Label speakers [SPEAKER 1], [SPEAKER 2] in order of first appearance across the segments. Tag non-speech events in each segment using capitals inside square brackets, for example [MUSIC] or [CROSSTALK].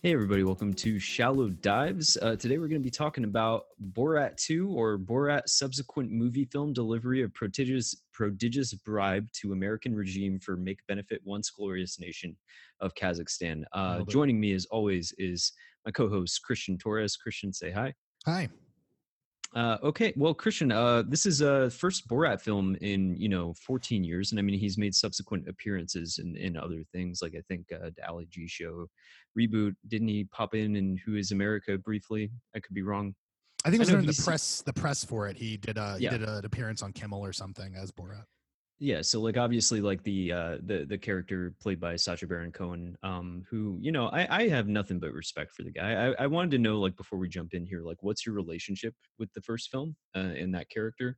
[SPEAKER 1] Hey, everybody, welcome to Shallow Dives. Uh, today we're going to be talking about Borat 2 or Borat subsequent movie film delivery of prodigious, prodigious bribe to American regime for make benefit once glorious nation of Kazakhstan. Uh, joining me as always is my co host Christian Torres. Christian, say hi.
[SPEAKER 2] Hi.
[SPEAKER 1] Uh, okay, well, Christian, uh, this is a first Borat film in you know 14 years, and I mean he's made subsequent appearances in, in other things, like I think uh, the Ali G Show reboot. Didn't he pop in in Who Is America briefly? I could be wrong.
[SPEAKER 2] I think it was during the press the press for it. He did a yeah. he did an appearance on Kimmel or something as Borat
[SPEAKER 1] yeah so like obviously like the uh the the character played by sacha baron cohen um who you know i i have nothing but respect for the guy. I i wanted to know like before we jump in here like what's your relationship with the first film uh in that character?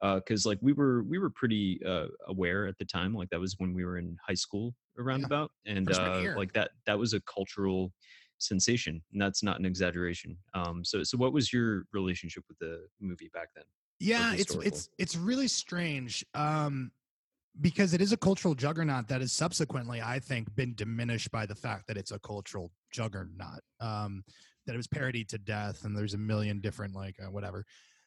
[SPEAKER 1] Uh because like we were we were pretty uh aware at the time like that was when we were in high school around yeah. about and uh like that that was a cultural sensation and that's not an exaggeration. Um so so what was your relationship with the movie back then
[SPEAKER 2] yeah it's it's it's really strange um because it is a cultural juggernaut that has subsequently, I think, been diminished by the fact that it's a cultural juggernaut. Um, that it was parodied to death, and there's a million different like uh, whatever.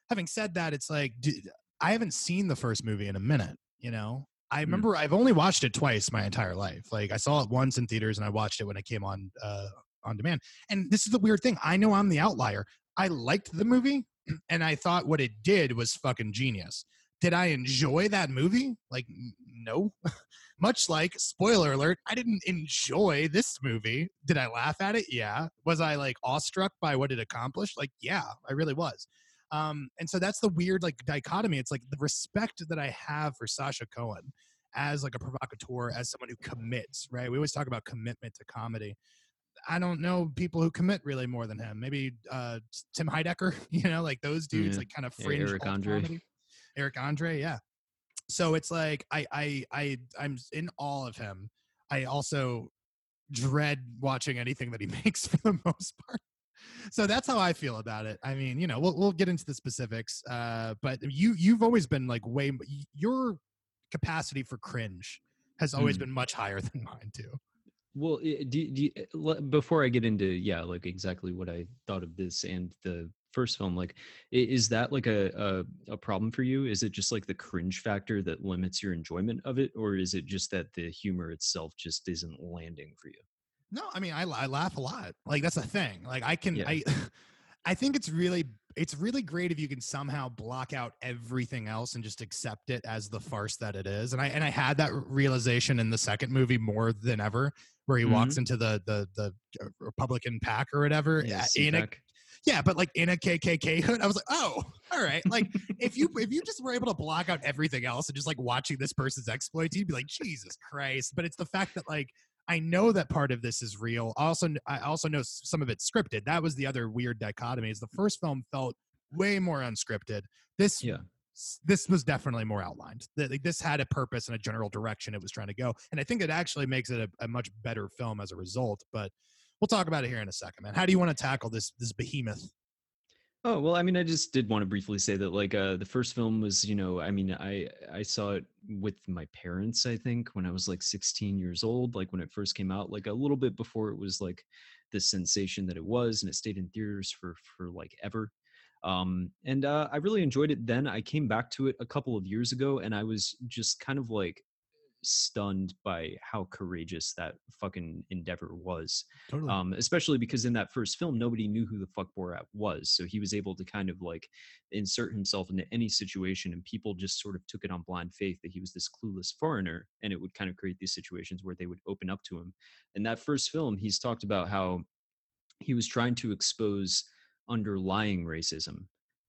[SPEAKER 2] Having said that, it's like dude, I haven't seen the first movie in a minute. You know, I hmm. remember mm. I've only watched it twice my entire life. Like I saw it once in theaters, and I watched it when it came on uh, on demand. And this is the weird thing. I know I'm the outlier. I liked the movie, [CLEARS THROAT] and I thought what it did was fucking genius. Did I enjoy that movie? Like, no. [LAUGHS] Much like, spoiler alert, I didn't enjoy this movie. Did I laugh at it? Yeah. Was I like awestruck by what it accomplished? Like, yeah, I really was. Um, and so that's the weird like dichotomy. It's like the respect that I have for Sacha Cohen as like a provocateur, as someone who commits, right? We always talk about commitment to comedy. I don't know people who commit really more than him. Maybe uh, Tim Heidecker, [LAUGHS] you know, like those dudes, like kind of fringe.
[SPEAKER 1] Yeah, Eric Andre. Comedy.
[SPEAKER 2] Eric Andre, yeah. So it's like I I I I'm in awe of him. I also dread watching anything that he [LAUGHS] makes for the most part. So that's how I feel about it. I mean, you know, we'll we'll get into the specifics. Uh, but you you've always been like way your capacity for cringe has always mm. been much higher [LAUGHS] than mine too.
[SPEAKER 1] Well, do, do you, before I get into yeah, like exactly what I thought of this and the first film like is that like a, a, a problem for you is it just like the cringe factor that limits your enjoyment of it or is it just that the humor itself just isn't landing for you
[SPEAKER 2] no i mean i, I laugh a lot like that's a thing like i can yeah. i [LAUGHS] i think it's really it's really great if you can somehow block out everything else and just accept it as the farce that it is and i and i had that realization in the second movie more than ever where he mm-hmm. walks into the the the uh, republican pack or whatever yeah, in a yeah, but like in a KKK hood, I was like, oh, all right. Like if you if you just were able to block out everything else and just like watching this person's exploits, you'd be like, Jesus Christ. But it's the fact that like I know that part of this is real. Also, I also know some of it's scripted. That was the other weird dichotomy. Is the first film felt way more unscripted. This yeah this was definitely more outlined. This had a purpose and a general direction it was trying to go, and I think it actually makes it a, a much better film as a result. But we'll talk about it here in a second, man. How do you want to tackle this this behemoth?
[SPEAKER 1] Oh well, I mean, I just did want to briefly say that, like, uh, the first film was, you know, I mean, I I saw it with my parents. I think when I was like 16 years old, like when it first came out, like a little bit before it was like the sensation that it was, and it stayed in theaters for for like ever. Um, and uh, I really enjoyed it. Then I came back to it a couple of years ago, and I was just kind of like stunned by how courageous that fucking endeavor was. Totally. Um, especially because in that first film, nobody knew who the fuck Borat was. So he was able to kind of like insert himself into any situation, and people just sort of took it on blind faith that he was this clueless foreigner. And it would kind of create these situations where they would open up to him. In that first film, he's talked about how he was trying to expose underlying racism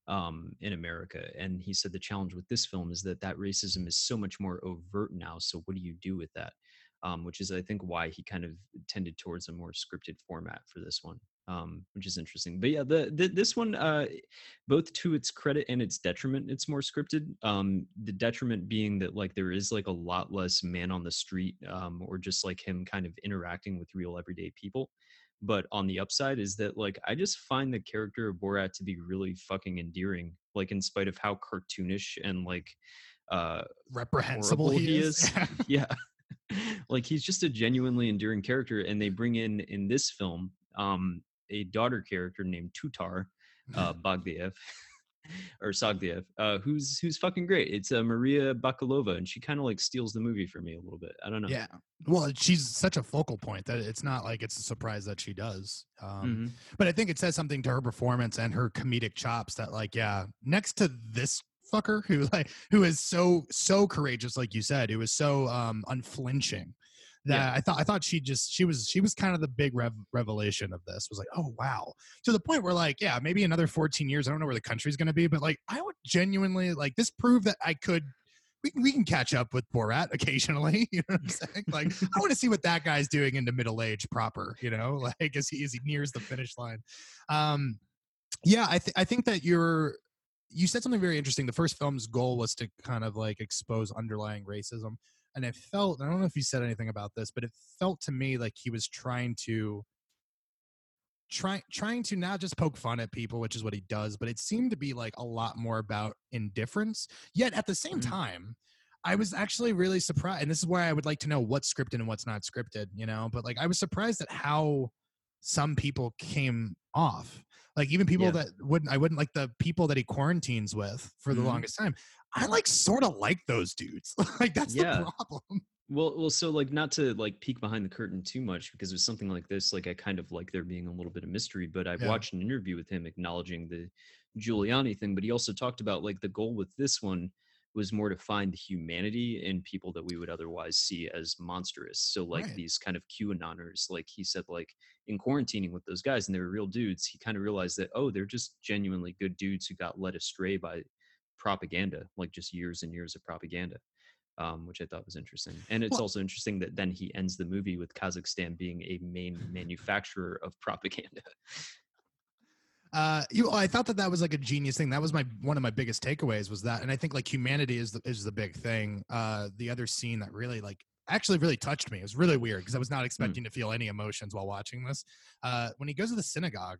[SPEAKER 1] um, in America. And he said the challenge with this film is that that racism is so much more overt now. So what do you do with that? Um, which is, I think, why he kind of tended towards a more scripted format for this one, um, which is interesting. But yeah, the, the this one, uh, both to its credit and its detriment, it's more scripted. Um, the detriment being that like there is like a lot less man on the street, um, or just like him kind of interacting with real everyday people. But on the upside is that like I just find the character of Borat to be really fucking endearing, like in spite of how cartoonish and like uh
[SPEAKER 2] reprehensible he, he is.
[SPEAKER 1] is. [LAUGHS] [LAUGHS] yeah. like he's just a genuinely endearing character and they bring in in this film um, a daughter character named Tutar uh, [LAUGHS] Bagdiev or Sagdiev, uh, who's who's fucking great. It's uh, Maria Bakalova, and she kind of like steals the movie for me a little bit. I don't know.
[SPEAKER 2] Yeah, well, she's such a focal point that it's not like it's a surprise that she does. Um, mm-hmm. But I think it says something to her performance and her comedic chops that, like, yeah, next to this fucker who like who is so so courageous, like you said, who is so um, unflinching yeah. I thought I thought she just she was she was kind of the big rev- revelation of this was like oh wow. To the point where like yeah maybe another 14 years I don't know where the country's going to be but like I would genuinely like this prove that I could we can, we can catch up with Borat [LAUGHS] occasionally you know what I'm saying? [LAUGHS] Like I want to see what that guy's doing into middle age proper you know [LAUGHS] like as he as he nears the finish line? Um yeah I th- I think that you're you said something very interesting. The first film's goal was to kind of like expose underlying racism and it felt i don't know if you said anything about this but it felt to me like he was trying to trying trying to not just poke fun at people which is what he does but it seemed to be like a lot more about indifference yet at the same mm-hmm. time i was actually really surprised and this is why i would like to know what's scripted and what's not scripted you know but like i was surprised at how some people came off like even people yeah. that wouldn't i wouldn't like the people that he quarantines with for the mm-hmm. longest time I like sort of like those dudes. [LAUGHS] like that's yeah. the problem.
[SPEAKER 1] Well, well, so like not to like peek behind the curtain too much because with something like this, like I kind of like there being a little bit of mystery. But I've yeah. watched an interview with him acknowledging the Giuliani thing, but he also talked about like the goal with this one was more to find the humanity in people that we would otherwise see as monstrous. So like right. these kind of QAnoners, like he said, like in quarantining with those guys and they were real dudes, he kind of realized that, oh, they're just genuinely good dudes who got led astray by propaganda, like just years and years of propaganda, um, which I thought was interesting. And it's well, also interesting that then he ends the movie with Kazakhstan being a main manufacturer of propaganda.
[SPEAKER 2] Uh, you, I thought that that was like a genius thing. That was my one of my biggest takeaways was that, and I think like humanity is the is the big thing. Uh, the other scene that really like actually really touched me. It was really weird because I was not hmm. expecting mm. to feel any emotions while watching this. Uh, when he goes to the synagogue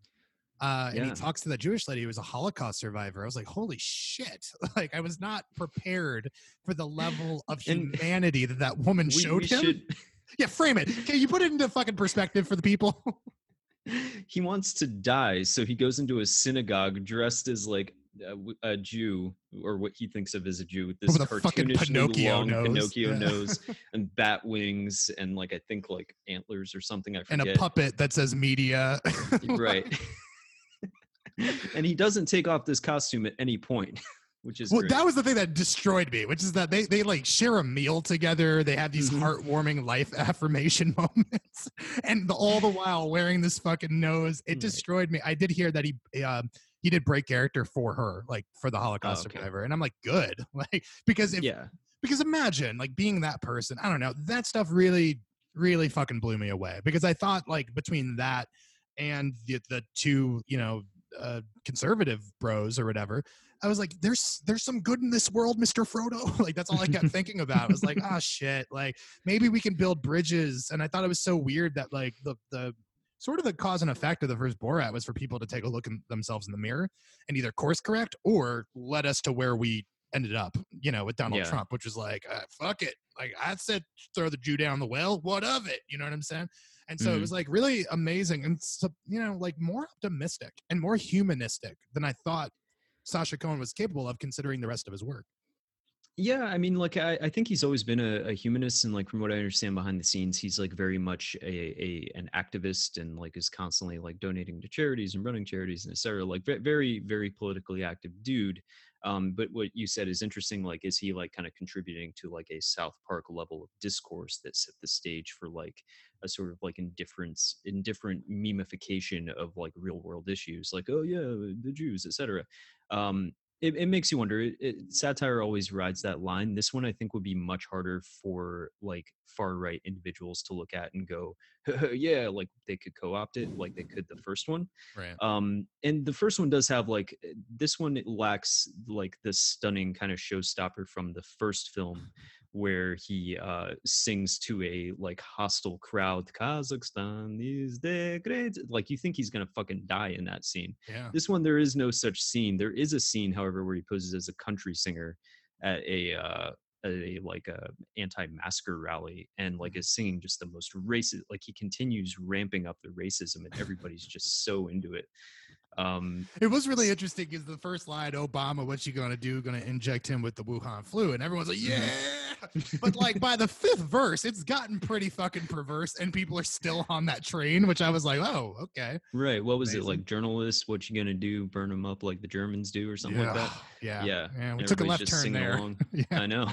[SPEAKER 2] uh, and he talks to the Jewish lady who was a Holocaust survivor. I was like, holy shit. [LAUGHS] Like, I was not prepared for the level of humanity that that woman we, showed we him. Should... [LAUGHS] Yeah, frame it. Can you put it into fucking perspective for the people? [LAUGHS]
[SPEAKER 1] he wants to die, so he goes into a synagogue dressed as like a, a Jew, or what he thinks of as a Jew, with this cartoonish Pinocchio long nose. Pinocchio yeah. nose and bat wings, and like I think like antlers or something. I forget.
[SPEAKER 2] And a puppet that says media.
[SPEAKER 1] right and he doesn't take off this costume at any point [LAUGHS] which is
[SPEAKER 2] well
[SPEAKER 1] great.
[SPEAKER 2] that was the thing that destroyed me which is that they they like share a meal together they have these mm-hmm. heartwarming life [LAUGHS] affirmation [LAUGHS] moments and the, all the while wearing this fucking nose it right. destroyed me i did hear that he uh, he did break character for her like for the holocaust oh, okay. survivor and i'm like good like because if yeah because imagine like being that person i don't know that stuff really really fucking blew me away because i thought like between that and the, the two you know uh, conservative bros or whatever. I was like, there's there's some good in this world, Mr. Frodo. [LAUGHS] like that's all I kept [LAUGHS] thinking about. I was like, ah, oh, shit. Like maybe we can build bridges. And I thought it was so weird that like the the sort of the cause and effect of the first Borat was for people to take a look at themselves in the mirror and either course correct or led us to where we ended up, you know, with Donald yeah. Trump, which was like, uh, fuck it. Like I said, throw the Jew down the well. What of it? You know what I'm saying? And so mm-hmm. it was like really amazing and, you know, like more optimistic and more humanistic than I thought Sacha Cohen was capable of considering the rest of his work.
[SPEAKER 1] Yeah, I mean, like I, I think he's always been a, a, humanist, and like from what I understand behind the scenes, he's like very much a, a an activist, and like is constantly like donating to charities and running charities and etc. Like very, very politically active dude. Um, but what you said is interesting. Like, is he like kind of contributing to like a South Park level of discourse that set the stage for like a sort of like indifference, indifferent memification of like real world issues, like oh yeah, the Jews, etc. Um, it, it makes you wonder. It, it, satire always rides that line. This one, I think, would be much harder for like far right individuals to look at and go, [LAUGHS] yeah, like they could co-opt it, like they could the first one.
[SPEAKER 2] Right.
[SPEAKER 1] Um, and the first one does have like eh, this one lacks like the stunning kind of showstopper from the first film, [LAUGHS] where he uh, sings to a like hostile crowd. Kazakhstan is the great. Like you think he's gonna fucking die in that scene.
[SPEAKER 2] Yeah.
[SPEAKER 1] This one there is no such scene. There is a scene, however, where he poses as a country singer at a uh, at a like a anti-masker rally and like is singing just the most racist like he continues ramping up the racism and everybody's just so into it um,
[SPEAKER 2] it was really interesting because the first line, Obama, what's you gonna do? Gonna inject him with the Wuhan flu, and everyone's like, yeah. but like by the fifth verse, it's gotten pretty fucking perverse, and people are still on that train. Which I was like, oh, okay.
[SPEAKER 1] Right. What was Amazing. it like? Journalists, what you gonna do? Burn them up like the Germans do, or something
[SPEAKER 2] yeah.
[SPEAKER 1] like that?
[SPEAKER 2] Yeah.
[SPEAKER 1] Yeah.
[SPEAKER 2] yeah. We took a left turn there. [LAUGHS]
[SPEAKER 1] yeah. I know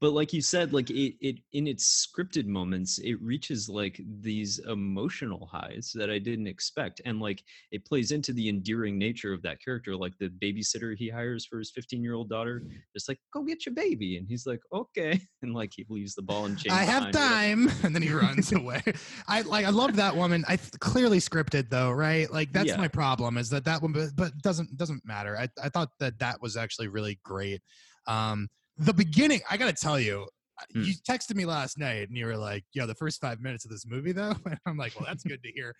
[SPEAKER 1] but like you said like it, it in its scripted moments it reaches like these emotional highs that i didn't expect and like it plays into the endearing nature of that character like the babysitter he hires for his 15 year old daughter just like go get your baby and he's like okay [LAUGHS] and like he leaves the ball and chain
[SPEAKER 2] i have time [LAUGHS] and then he runs [LAUGHS] away. I like i love that woman. I clearly scripted though right? Like that's yeah. my problem is that that one but, but doesn't doesn't matter. I, I thought that that was actually really great. Um the beginning, I gotta tell you, mm. you texted me last night and you were like, "Yo, the first five minutes of this movie, though," [LAUGHS] and I'm like, "Well, that's good to hear."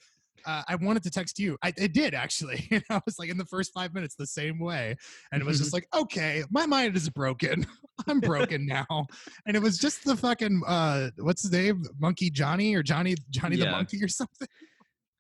[SPEAKER 2] Uh, I wanted to text you. I it did actually. [LAUGHS] I was like in the first five minutes the same way, and it was just like, okay, my mind is broken. [LAUGHS] I'm broken now, and it was just the fucking uh, what's his name, Monkey Johnny or Johnny Johnny yeah. the Monkey or something.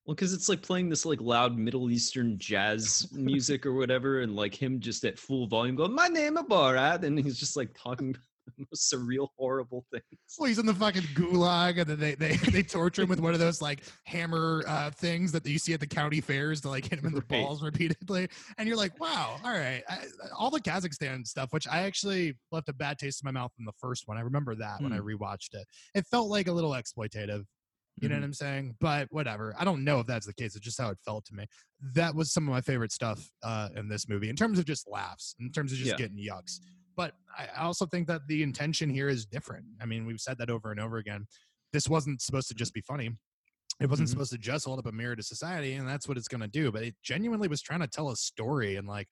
[SPEAKER 1] Well, because it's like playing this like loud Middle Eastern jazz [LAUGHS] music or whatever, and like him just at full volume going, "My name is Borat," and he's just like talking [LAUGHS] the most surreal, horrible things.
[SPEAKER 2] Well, he's in the fucking gulag, and then they they, [LAUGHS] they torture him with one of those like hammer uh, things that you see at the county fairs to like hit him in the right. balls repeatedly. And you're like, wow, all right. I, all the Kazakhstan stuff, which I actually left a bad taste in my mouth in the first one. I remember that hmm. when I hmm. rewatched it. It felt like a little exploitative. You know mm-hmm. what I'm saying? But whatever. I don't know if that's the case. It's just how it felt to me. That was some of my favorite stuff uh, in this movie in terms of just laughs, in terms of just yeah. getting yucks. But I also think that the intention here is different. I mean, we've said that over and over again. This wasn't supposed to just be funny. It wasn't mm-hmm. supposed to just hold up a mirror to society, and that's what it's going to do. But it genuinely was trying to tell a story and like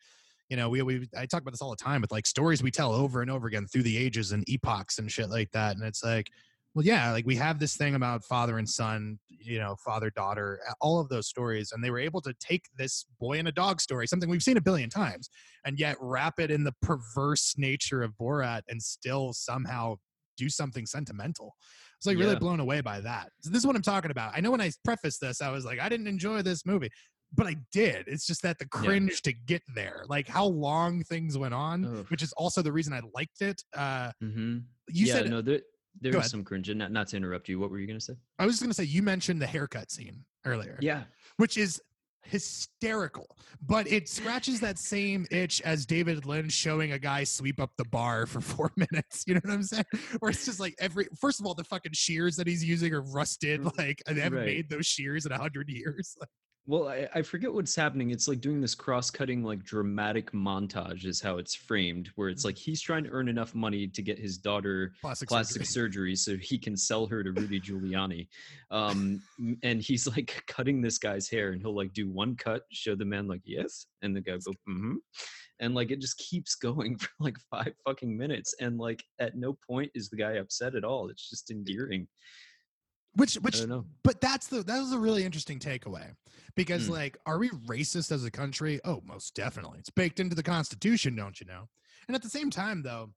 [SPEAKER 2] you know, we, we I talk about this all the time with like stories we tell over and over again through the ages and epochs and shit like that. And it's like well yeah like we have this thing about father and son you know father daughter all of those stories and they were able to take this boy and a dog story something we've seen a billion times and yet wrap it in the perverse nature of borat and still somehow do something sentimental I was like yeah. really blown away by that so this is what i'm talking about i know when i prefaced this i was like i didn't enjoy this movie but I did. It's just that the cringe yeah. to get there, like how long things went on, Ugh. which is also the reason I liked it. Uh,
[SPEAKER 1] mm-hmm. You yeah, said no, there, there Go was ahead. some cringe. Not not to interrupt you. What were you gonna say?
[SPEAKER 2] I was just gonna say you mentioned the haircut scene earlier.
[SPEAKER 1] Yeah.
[SPEAKER 2] Which is hysterical, but it scratches that same itch as David Lynch showing a guy sweep up the bar for [LAUGHS] four minutes. You know what I'm saying? Where it's just like every first of all, the fucking shears that he's using are rusted. [LAUGHS] Like they haven't right. made those shears in a hundred years. [LAUGHS] Like,
[SPEAKER 1] well, I, I, forget what's happening. It's like doing this cross-cutting, like dramatic montage is how it's framed, where it's like he's trying to earn enough money to get his daughter plastic, plastic surgery. surgery. so he can sell her to Rudy Giuliani. Um, and he's like [LAUGHS] cutting this guy's hair, and he'll like do one cut, show the man like yes, and the guy go mm-hmm. And like it just keeps going [LAUGHS] for like five fucking minutes, and like at no point is the guy upset at all. It's just endearing
[SPEAKER 2] which which but that's the that was a really interesting takeaway because mm. like are we racist as a country? Oh most definitely. It's baked into the constitution don't you know? And at the same time though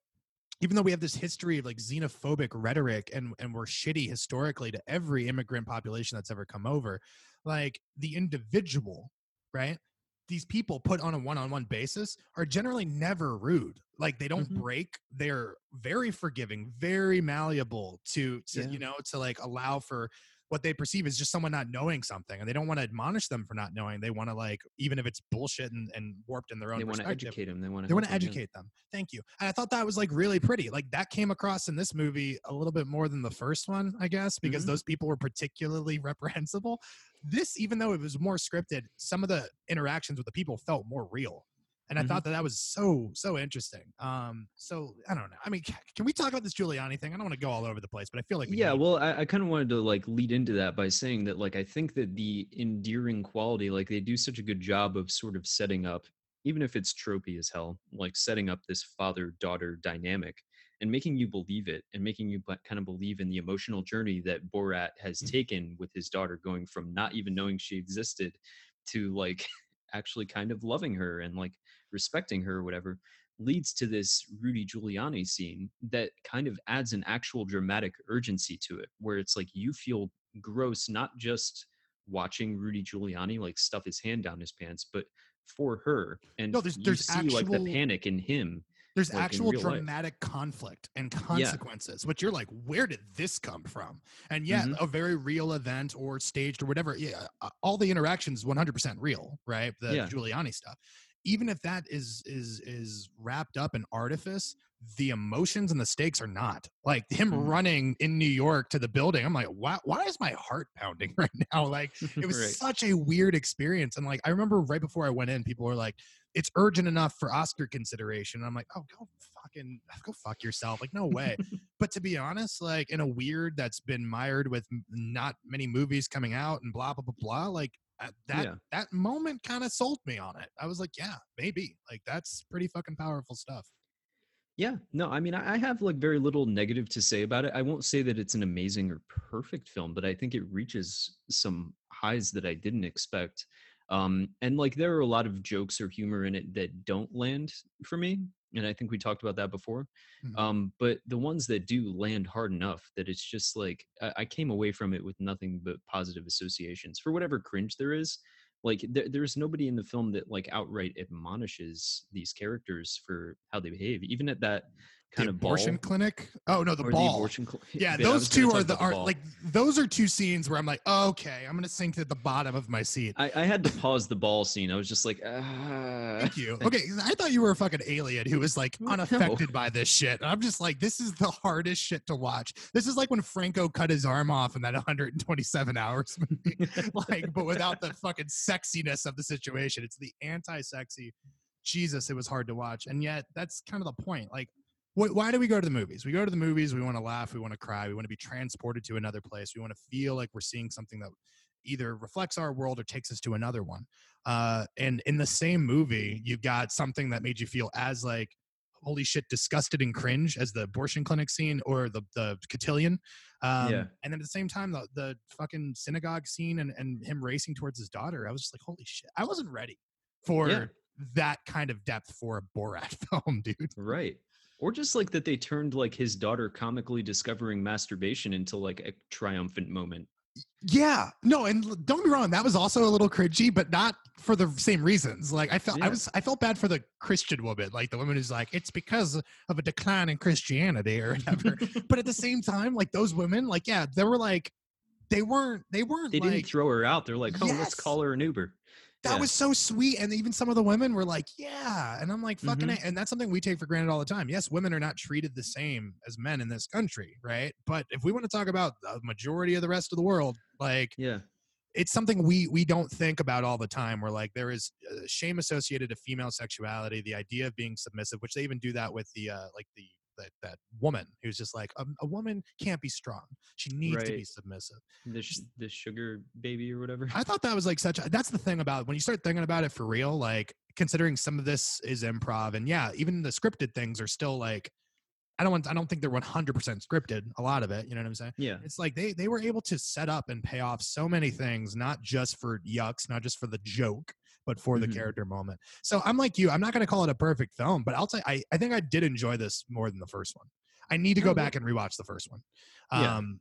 [SPEAKER 2] even though we have this history of like xenophobic rhetoric and and we're shitty historically to every immigrant population that's ever come over like the individual right these people put on a one-on-one basis are generally never rude like they don't mm-hmm. break they're very forgiving very malleable to to yeah. you know to like allow for what they perceive is just someone not knowing something and they don't want to admonish them for not knowing they want to like even if it's bullshit and, and warped in their own
[SPEAKER 1] they want to educate them they want to
[SPEAKER 2] they want to educate them thank you and i thought that was like really pretty like that came across in this movie a little bit more than the first one i guess because mm-hmm. those people were particularly [LAUGHS] reprehensible this even though it was more scripted some of the interactions with the people felt more real and I mm-hmm. thought that that was so so interesting. Um, so I don't know. I mean, can we talk about this Giuliani thing? I don't want to go all over the place, but I feel like
[SPEAKER 1] we yeah. Well, I, I kind of wanted to like lead into that by saying that like I think that the endearing quality, like they do such a good job of sort of setting up, even if it's tropey as hell, like setting up this father daughter dynamic and making you believe it and making you kind of believe in the emotional journey that Borat has mm-hmm. taken with his daughter, going from not even knowing she existed to like [LAUGHS] actually kind of loving her and like respecting her or whatever leads to this Rudy Giuliani scene that kind of adds an actual dramatic urgency to it, where it's like you feel gross, not just watching Rudy Giuliani like stuff his hand down his pants, but for her. And
[SPEAKER 2] no, there's,
[SPEAKER 1] you
[SPEAKER 2] there's
[SPEAKER 1] see
[SPEAKER 2] actual,
[SPEAKER 1] like the panic in him.
[SPEAKER 2] There's
[SPEAKER 1] like,
[SPEAKER 2] actual
[SPEAKER 1] real life.
[SPEAKER 2] dramatic conflict and consequences, which you're like, where did this come from? And yet,
[SPEAKER 1] Mhm.
[SPEAKER 2] a very real event or staged or whatever. Yeah, uh, all the interactions 100% real, right? The
[SPEAKER 1] Yeah.
[SPEAKER 2] Giuliani stuff. Even if that is is is wrapped up in artifice, the emotions and the stakes are not. Like him
[SPEAKER 1] Mhm.
[SPEAKER 2] running in New York to the building, I'm like, why? Why is my heart pounding [LAUGHS] right now? Like it [LAUGHS] was
[SPEAKER 1] Right.
[SPEAKER 2] such a weird experience. And like I remember right before I went in, people were like, "It's urgent enough for Oscar consideration." And I'm like, "Oh, go fucking go fuck yourself!" Like no way. [LAUGHS] but to be honest, like in a weird that's been mired with not many movies coming out and blah blah blah blah. Like uh, that
[SPEAKER 1] Yeah.
[SPEAKER 2] that moment kind of sold me on it. I was like, yeah, maybe. Like that's pretty fucking powerful stuff.
[SPEAKER 1] Yeah, no, I mean, I I have like very little negative to say about it. I won't say that it's an amazing or perfect film, but I think it reaches some highs that I didn't expect. Um, and like there are a lot of jokes or humor in it that don't land for me. And I think we talked about that before.
[SPEAKER 2] Mhm.
[SPEAKER 1] Um, but the ones that do land hard enough that it's just like I, I came away from it with nothing but positive associations for whatever cringe there is. Like there, there's nobody in the film that like outright admonishes these characters for how they behave. Even at that kind
[SPEAKER 2] the
[SPEAKER 1] of
[SPEAKER 2] abortion
[SPEAKER 1] ball,
[SPEAKER 2] clinic. Oh no, the
[SPEAKER 1] or
[SPEAKER 2] ball.
[SPEAKER 1] the abortion. Cl-
[SPEAKER 2] yeah,
[SPEAKER 1] Yeah,
[SPEAKER 2] those two are the are like those are two scenes where I'm like, okay, I'm gonna sink to the bottom of my seat.
[SPEAKER 1] I, I had to pause the ball scene. I was just like, ah.
[SPEAKER 2] Thank you. [LAUGHS] Okay, I thought you were a fucking alien who was like
[SPEAKER 1] No.
[SPEAKER 2] unaffected by this shit. And I'm just like, this is the hardest shit to watch. This is like when Franco cut his arm off in that [LAUGHS] 127 hours movie, [LAUGHS] like, but without the fucking sexiness of the situation. It's the anti-sexy. Jesus, it was hard to watch, and yet that's kind of the point. Like, why do we go to the movies? We go to the movies. We want to laugh. We want to cry. We want to be transported to another place. We want to feel like we're seeing something that either reflects our world or takes us to another one. Uh, and in the same movie, you got something that made you feel as like holy shit, disgusted and cringe as the abortion clinic scene or the the cotillion. Um,
[SPEAKER 1] Yeah.
[SPEAKER 2] And then at the same time, the the fucking synagogue scene and and him racing towards his daughter. I was just like, holy shit, I wasn't ready for
[SPEAKER 1] Yeah.
[SPEAKER 2] that kind of depth for a Borat [LAUGHS] film, dude.
[SPEAKER 1] Right. Or just like that they turned like his daughter comically discovering masturbation into like a triumphant moment.
[SPEAKER 2] Yeah, no, and don't be wrong, that was also a little cringy, but not for the same reasons. Like I felt, I was, I felt bad for the Christian woman, like the woman who's like, it's because of a decline in Christianity or whatever. [LAUGHS] but at the same time, like those women, like yeah, they were like, they weren't, they weren't
[SPEAKER 1] They
[SPEAKER 2] like
[SPEAKER 1] didn't throw her out. They're like, oh,
[SPEAKER 2] Yes.
[SPEAKER 1] let's call her an Uber.
[SPEAKER 2] That
[SPEAKER 1] Yeah.
[SPEAKER 2] was so sweet, and even some of the women were like, yeah, and I'm like, fucking,
[SPEAKER 1] Mhm.
[SPEAKER 2] A. and that's something we take for granted all the time. Yes, women are not treated the same as men in this country, right? But if we want to talk about the majority of the rest of the world, like
[SPEAKER 1] Yeah.
[SPEAKER 2] it's something we we don't think about all the time where like there is uh, shame associated to female sexuality the idea of being submissive which they even do that with the uh like the that, that woman who's just like um, a woman can't be strong she needs to be submissive
[SPEAKER 1] The, sh- the sugar baby or whatever.
[SPEAKER 2] i thought that was like such a, that's the thing about when you start thinking about it for real like considering some of this is improv and yeah even the scripted things are still like i don't want i don't think they're 100% scripted a lot of it you know what i'm saying
[SPEAKER 1] yeah.
[SPEAKER 2] it's like they they were able to set up and pay off so many things not just for yucks not just for the joke but for
[SPEAKER 1] Mhm.
[SPEAKER 2] the character moment so i'm like you i'm not going to call it a perfect film but i'll say I, I think i did enjoy this more than the first one i need to
[SPEAKER 1] Oh,
[SPEAKER 2] go back and rewatch the first one
[SPEAKER 1] Yeah.
[SPEAKER 2] um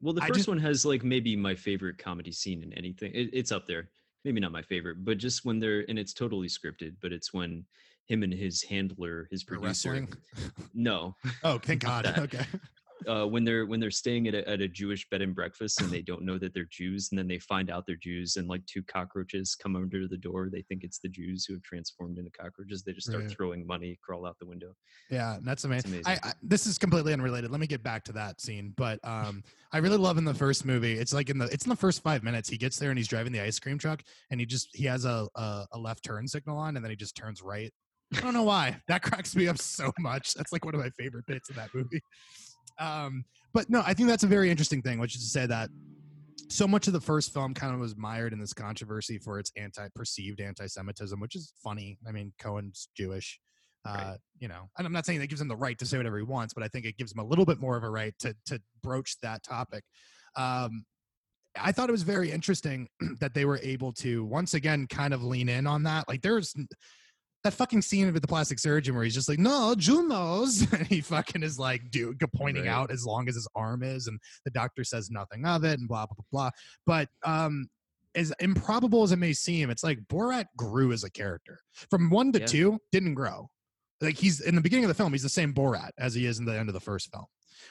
[SPEAKER 1] Well, the first
[SPEAKER 2] just-
[SPEAKER 1] one has like maybe my favorite comedy scene in anything. It, it's up there. Maybe not my favorite, but just when they're and it's totally scripted. But it's when him and his handler, his producer.
[SPEAKER 2] wrestling
[SPEAKER 1] No, [LAUGHS]
[SPEAKER 2] oh [LAUGHS] thank god okay
[SPEAKER 1] uh, when they're when they're staying at a, at a Jewish bed and breakfast and they don't know that they're Jews and then they find out they're Jews and like two cockroaches come under the door. They think it's the Jews who have transformed into cockroaches. They just start
[SPEAKER 2] Right.
[SPEAKER 1] throwing money, crawl out the window.
[SPEAKER 2] Yeah, that's amazing.
[SPEAKER 1] amazing.
[SPEAKER 2] I, I this is completely unrelated. Let me get back to that scene, but um, I really love in the first movie. It's like in the it's in the first five minutes. He gets there and he's driving the ice cream truck, and he just he has a a, a left turn signal on, and then he just turns right. I don't know why. That [LAUGHS] cracks me up so much. That's like one of my favorite bits of that movie. Um, but no, I think that's a very interesting thing, which is to say that so much of the first film kind of was mired in this controversy for its anti perceived anti-Semitism, which is funny. I mean, Cohen's Jewish. Uh,
[SPEAKER 1] Right.
[SPEAKER 2] you know, and I'm not saying that gives him the right to say whatever he wants, but I think it gives him a little bit more of a right to to broach that topic. Um, I thought it was very interesting [CLEARS THROAT] that they were able to once again kind of lean in on that. Like there's that fucking scene with the plastic surgeon where he's just like, no, Junos. [LAUGHS] And he fucking is like, dude, pointing
[SPEAKER 1] Right.
[SPEAKER 2] out as long as his arm is. And the doctor says nothing of it and blah, blah, blah, blah. But um, as improbable as it may seem, it's like Borat grew as a character. From one to
[SPEAKER 1] Yeah.
[SPEAKER 2] two, didn't grow. Like he's in the beginning of the film, he's the same Borat as he is in the end of the first film.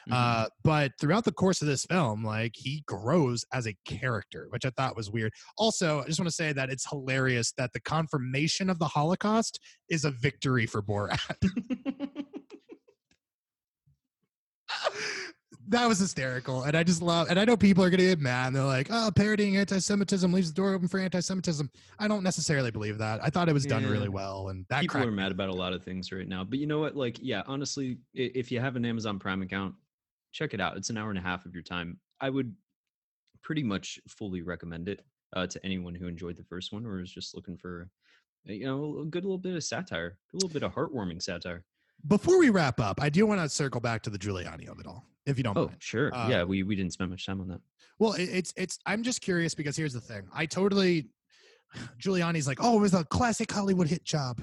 [SPEAKER 1] Mhm.
[SPEAKER 2] Uh, but throughout the course of this film, like he grows as a character, which I thought was weird. Also, I just want to say that it's hilarious that the confirmation of the Holocaust is a victory for Borat. [LAUGHS] [LAUGHS] [LAUGHS] that was hysterical, and I just love. And I know people are going to get mad. And they're like, "Oh, parodying anti-Semitism leaves the door open for anti-Semitism." I don't necessarily believe that. I thought it was done
[SPEAKER 1] Yeah.
[SPEAKER 2] really well, and that
[SPEAKER 1] people are mad about a lot of things right now. But you know what? Like, yeah, honestly, if you have an Amazon Prime account, check it out. It's an hour and a half of your time. I would pretty much fully recommend it uh, to anyone who enjoyed the first one or is just looking for, you know, a good little bit of satire, a little bit of heartwarming satire.
[SPEAKER 2] Before we wrap up, I do want to circle back to the Giuliani of it all, if you don't
[SPEAKER 1] Oh,
[SPEAKER 2] mind.
[SPEAKER 1] sure.
[SPEAKER 2] Uh,
[SPEAKER 1] yeah, we, we didn't spend much time on that.
[SPEAKER 2] Well, it, it's it's. I'm just curious because here's the thing. I totally. [SIGHS] Giuliani's like, oh, it was a classic Hollywood hit job,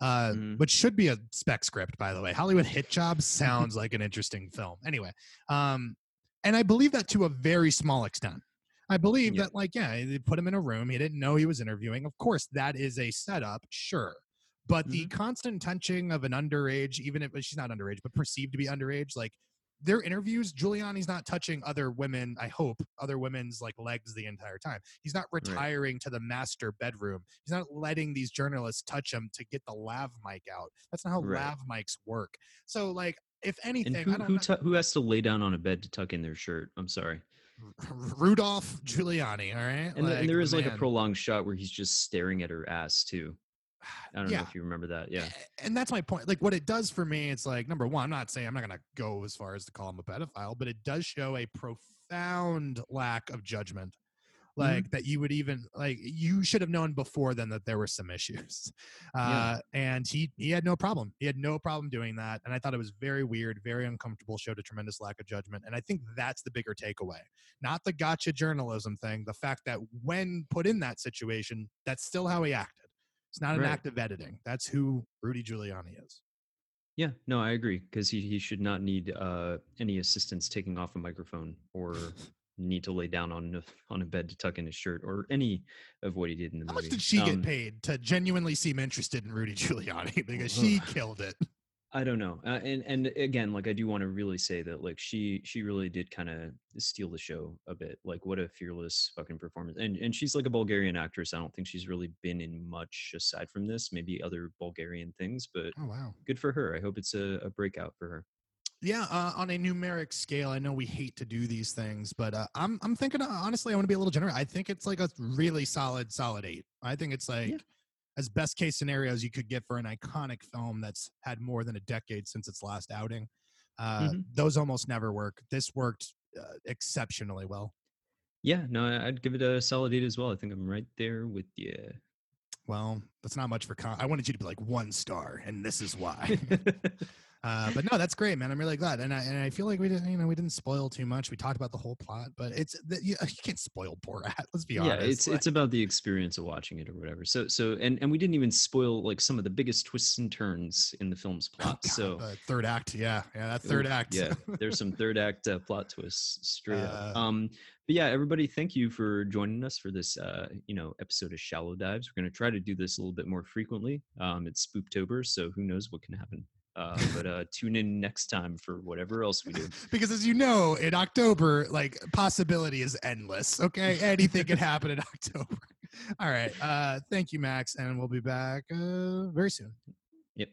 [SPEAKER 2] uh,
[SPEAKER 1] Mhm.
[SPEAKER 2] which should be a spec script, by the way. Hollywood hit job sounds like an interesting film. Anyway, um, and I believe that to a very small extent. I believe
[SPEAKER 1] Yeah.
[SPEAKER 2] that, like, yeah, they put him in a room. He didn't know he was interviewing. Of course, that is a setup, sure. But the mm-hmm. constant touching of an underage, even if she's not underage, but perceived to be underage, like their interviews, Giuliani's not touching other women, I hope, other women's like legs the entire time. He's not retiring to the master bedroom. He's not letting these journalists touch him to get the lav mic out. That's not how
[SPEAKER 1] Right.
[SPEAKER 2] lav mics work. So, like, if
[SPEAKER 1] And
[SPEAKER 2] anything,
[SPEAKER 1] who
[SPEAKER 2] I don't
[SPEAKER 1] who, tu- who has to lay down on a bed to tuck in their shirt? I'm sorry.
[SPEAKER 2] Rudolph Giuliani, all right?
[SPEAKER 1] And, th- and there
[SPEAKER 2] the
[SPEAKER 1] is like a prolonged shot where he's just staring at her ass too. [SIGHS] I don't
[SPEAKER 2] Yeah.
[SPEAKER 1] know if you remember that. Yeah.
[SPEAKER 2] And that's my point. Like, what it does for me, it's like, number one, I'm not saying I'm not going to go as far as to call him a pedophile, but it does show a profound lack of judgment. Like, that you would even, like, you should have known before then that there were some issues. [LAUGHS] Uh, And he, he had no problem. He had no problem doing that. And I thought it was very weird, very uncomfortable, showed a tremendous lack of judgment. And I think that's the bigger takeaway, not the gotcha journalism thing. The fact that when put in that situation, that's still how he acted. It's not an
[SPEAKER 1] Right.
[SPEAKER 2] act of editing. That's who Rudy Giuliani is.
[SPEAKER 1] Yeah, no, I agree because he, he should not need uh, any assistance taking off a microphone or [LAUGHS] need to lay down on a, on a bed to tuck in his shirt or any of what he did in the
[SPEAKER 2] How
[SPEAKER 1] movie.
[SPEAKER 2] much did she
[SPEAKER 1] Um,
[SPEAKER 2] get paid to genuinely seem interested in Rudy Giuliani? [LAUGHS] Because she killed it.
[SPEAKER 1] I don't know, uh, and and again, like I do want to really say that like she she really did kind of steal the show a bit. Like what a fearless fucking performance, and and she's like a Bulgarian actress. I don't think she's really been in much aside from this, maybe other Bulgarian things, but
[SPEAKER 2] Oh wow.
[SPEAKER 1] good for her. I hope it's a, a breakout for her.
[SPEAKER 2] Yeah, uh, on a numeric scale, I know we hate to do these things, but uh, I'm I'm thinking uh, honestly, I want to be a little generous. I think it's like a really solid, solid eight. I think it's like as best case scenarios you could get for an iconic film that's had more than a decade since its last outing. Uh,
[SPEAKER 1] Mhm.
[SPEAKER 2] Those almost never work. This worked uh, exceptionally well.
[SPEAKER 1] Yeah, no, I'd give it a solid eight as well. I think I'm right there with you.
[SPEAKER 2] Well, that's not much for. Con- I wanted you to be like one star, and this is why. [LAUGHS] Uh, but no, that's great, man. I'm really glad, and I and I feel like we didn't, you know, we didn't spoil too much. We talked about the whole plot, but it's you, [LAUGHS] you can't spoil Borat. Let's be
[SPEAKER 1] yeah,
[SPEAKER 2] honest.
[SPEAKER 1] it's
[SPEAKER 2] like-
[SPEAKER 1] it's about the experience of watching it or whatever. So so and and we didn't even spoil like some of the biggest twists and turns in the film's
[SPEAKER 2] oh,
[SPEAKER 1] plot.
[SPEAKER 2] God,
[SPEAKER 1] so
[SPEAKER 2] the third act, yeah, yeah, that third act,
[SPEAKER 1] Yeah, there's some [LAUGHS] third act uh, plot twists straight up.
[SPEAKER 2] Uh,
[SPEAKER 1] Um, but yeah, everybody, thank you for joining us for this, uh, you know, episode of Shallow Dives. We're gonna try to do this a little bit more frequently. Um, it's Spooptober, so who knows what can happen. Uh, but uh, tune in next time for whatever else we do. [LAUGHS]
[SPEAKER 2] because as you know, in October, like possibility is endless. Okay, anything can happen in [LAUGHS] October. All right, uh, thank you, Max, and we'll be back uh, very soon.
[SPEAKER 1] Yep.